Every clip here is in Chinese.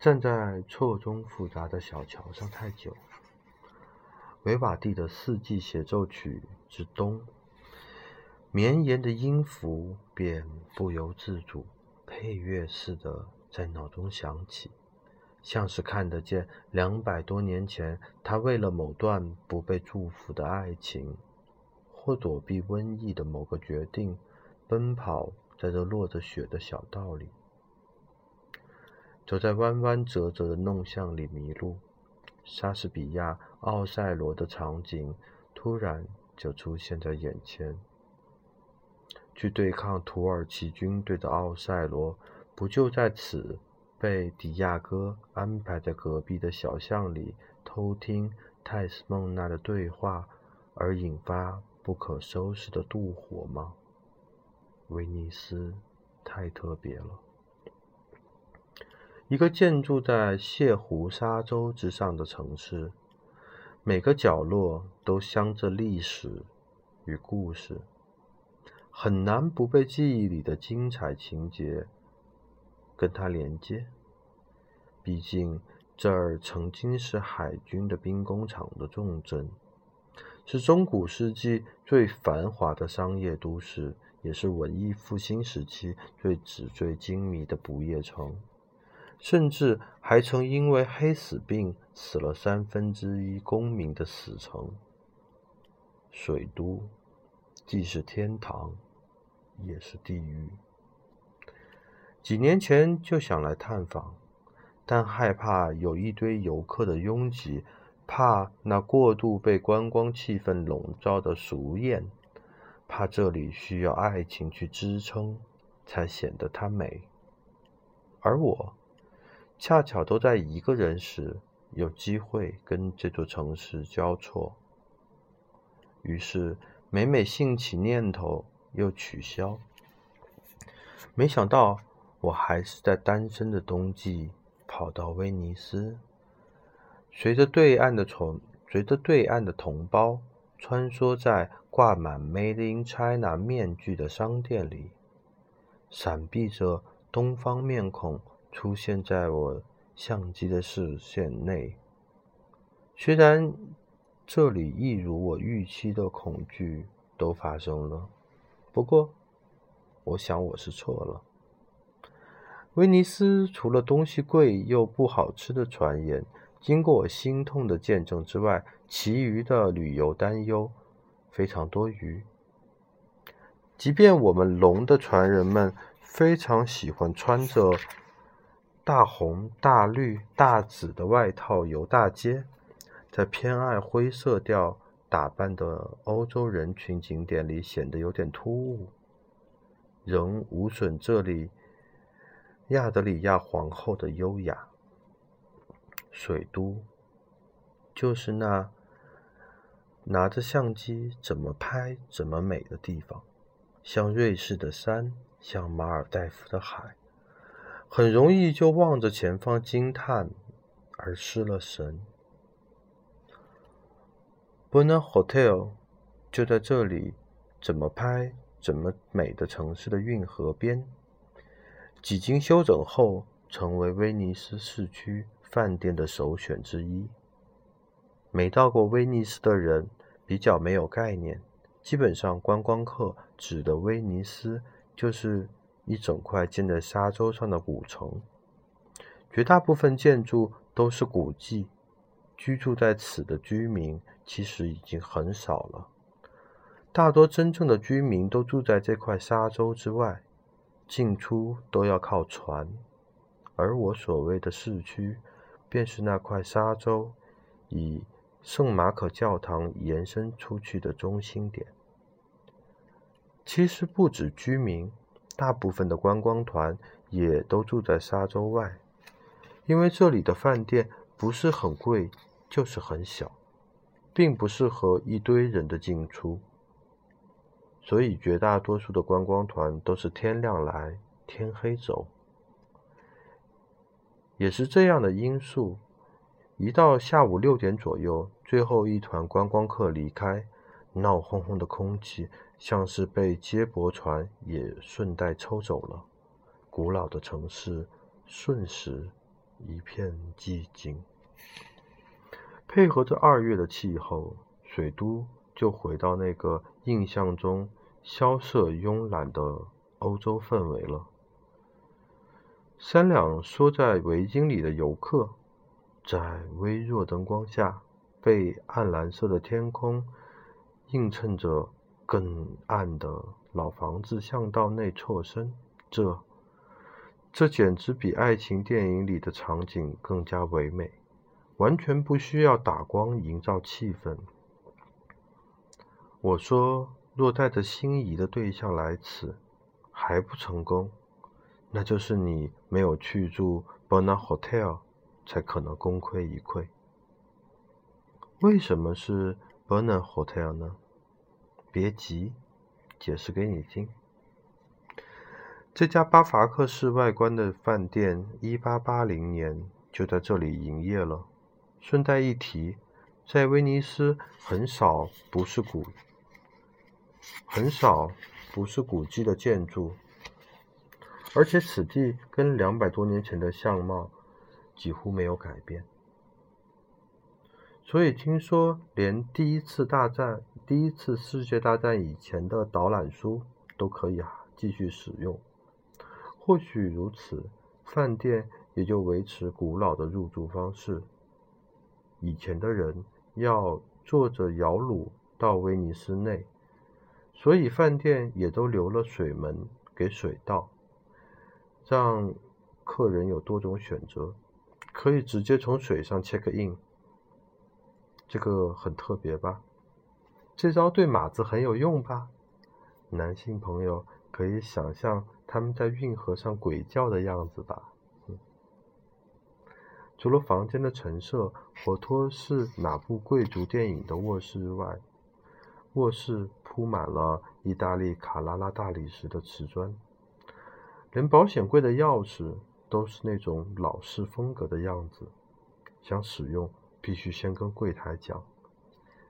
站在错综复杂的小桥上太久，维瓦蒂的四季协奏曲之冬，绵延的音符便不由自主配乐似的在脑中响起，像是看得见两百多年前他为了某段不被祝福的爱情，或躲避瘟疫的某个决定，奔跑在这落着雪的小道里。走在弯弯折折的弄巷里迷路，莎士比亚《奥赛罗》的场景突然就出现在眼前。去对抗土耳其军队的奥赛罗，不就在此被迪亚哥安排在隔壁的小巷里偷听泰斯梦娜的对话，而引发不可收拾的妒火吗？威尼斯太特别了。一个建筑在泻湖沙洲之上的城市，每个角落都镶着历史与故事，很难不被记忆里的精彩情节跟它连接。毕竟这儿曾经是海军的兵工厂的重镇，是中古世纪最繁华的商业都市，也是文艺复兴时期最纸醉金迷的不夜城。甚至还曾因为黑死病死了三分之一公民的死城。水都既是天堂，也是地狱。几年前就想来探访，但害怕有一堆游客的拥挤，怕那过度被观光气氛笼罩的俗艳，怕这里需要爱情去支撑，才显得它美。而我。恰巧都在一个人时有机会跟这座城市交错，于是每每兴起念头又取消。没想到我还是在单身的冬季跑到威尼斯，随着对岸的从随着对岸的同胞穿梭在挂满 “Made in China” 面具的商店里，闪避着东方面孔。出现在我相机的视线内。虽然这里一如我预期的恐惧都发生了，不过我想我是错了。威尼斯除了东西贵又不好吃的传言，经过我心痛的见证之外，其余的旅游担忧非常多余。即便我们龙的传人们非常喜欢穿着。大红、大绿、大紫的外套游大街，在偏爱灰色调打扮的欧洲人群景点里显得有点突兀，仍无损这里亚德里亚皇后的优雅。水都就是那拿着相机怎么拍怎么美的地方，像瑞士的山，像马尔代夫的海。很容易就望着前方惊叹而失了神。Bona Hotel 就在这里，怎么拍怎么美的城市的运河边，几经修整后，成为威尼斯市区饭店的首选之一。没到过威尼斯的人比较没有概念，基本上观光客指的威尼斯就是。一整块建在沙洲上的古城，绝大部分建筑都是古迹。居住在此的居民其实已经很少了，大多真正的居民都住在这块沙洲之外，进出都要靠船。而我所谓的市区，便是那块沙洲以圣马可教堂延伸出去的中心点。其实不止居民。大部分的观光团也都住在沙洲外，因为这里的饭店不是很贵，就是很小，并不适合一堆人的进出，所以绝大多数的观光团都是天亮来，天黑走。也是这样的因素，一到下午六点左右，最后一团观光客离开，闹哄哄的空气。像是被接驳船也顺带抽走了，古老的城市瞬时一片寂静。配合着二月的气候，水都就回到那个印象中萧瑟慵懒的欧洲氛围了。三两缩在围巾里的游客，在微弱灯光下，被暗蓝色的天空映衬着更暗的老房子巷道内错身。这，这简直比爱情电影里的场景更加唯美。完全不需要打光营造气氛。我说，若带着心仪的对象来此还不成功，那就是你没有去住 Bona Hotel 才可能功亏一篑。为什么是 Bona Hotel 呢？别急，解释给你听。这家巴伐克式外观的饭店，一八八零年就在这里营业了。顺带一提，在威尼斯很少不是古，很少不是古迹的建筑，而且此地跟两百多年前的相貌几乎没有改变。所以听说，连第一次大战、第一次世界大战以前的导览书都可以继续使用。或许如此，饭店也就维持古老的入住方式。以前的人要坐着摇橹到威尼斯内，所以饭店也都留了水门给水道，让客人有多种选择，可以直接从水上 check in。这个很特别吧？这招对马子很有用吧？男性朋友可以想象他们在运河上鬼叫的样子吧？除了房间的陈设或托是哪部贵族电影的卧室外，卧室铺满了意大利卡拉拉大理石的瓷砖，连保险柜的钥匙都是那种老式风格的样子。想使用必须先跟柜台讲，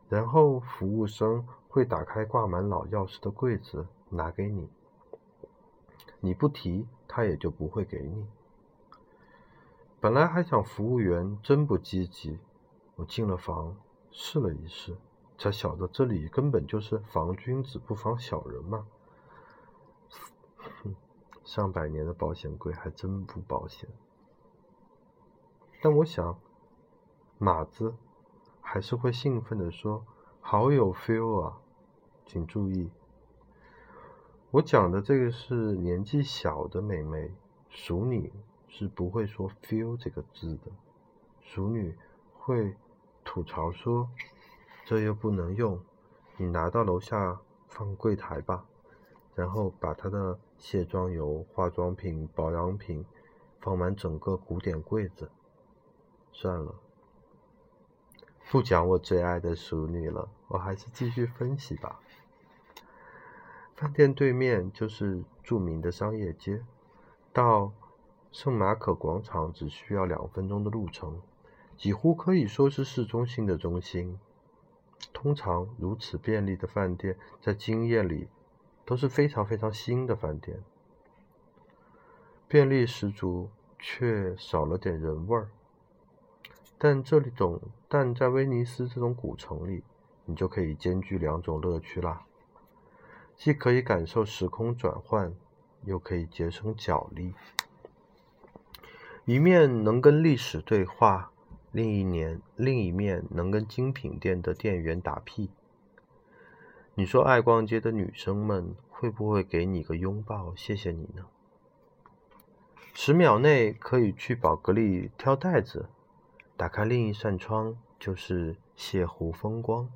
然后服务生会打开挂满老钥匙的柜子拿给你，你不提他也就不会给你。本来还想服务员真不积极，我进了房试了一试，才晓得这里根本就是防君子不防小人嘛。上百年的保险柜还真不保险。但我想，马子还是会兴奋地说：“好有 feel 啊！”请注意，我讲的这个是年纪小的美眉，熟女。是不会说 “feel” 这个字的，熟女会吐槽说：“这又不能用，你拿到楼下放柜台吧。”然后把她的卸妆油、化妆品、保养品放满整个古典柜子。算了，不讲我最爱的熟女了，我还是继续分析吧。饭店对面就是著名的商业街，到。圣马可广场只需要两分钟的路程，几乎可以说是市中心的中心。通常如此便利的饭店，在经验里都是非常非常新的饭店，便利十足，却少了点人味儿。但这里种，但在威尼斯这种古城里，你就可以兼具两种乐趣啦，既可以感受时空转换，又可以节省脚力。一面能跟历史对话，另一年另一面能跟精品店的店员打屁。你说爱逛街的女生们会不会给你个拥抱，谢谢你呢？十秒内可以去宝格丽挑袋子，打开另一扇窗就是泻湖风光。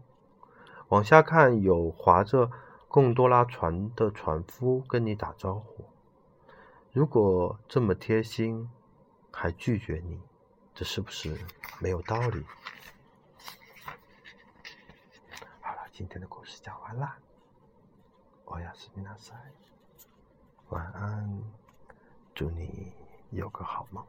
往下看有划着贡多拉船的船夫跟你打招呼。如果这么贴心。还拒绝你，这是不是没有道理？好了，今天的故事讲完了，我要是米娜塞，晚安，祝你有个好梦。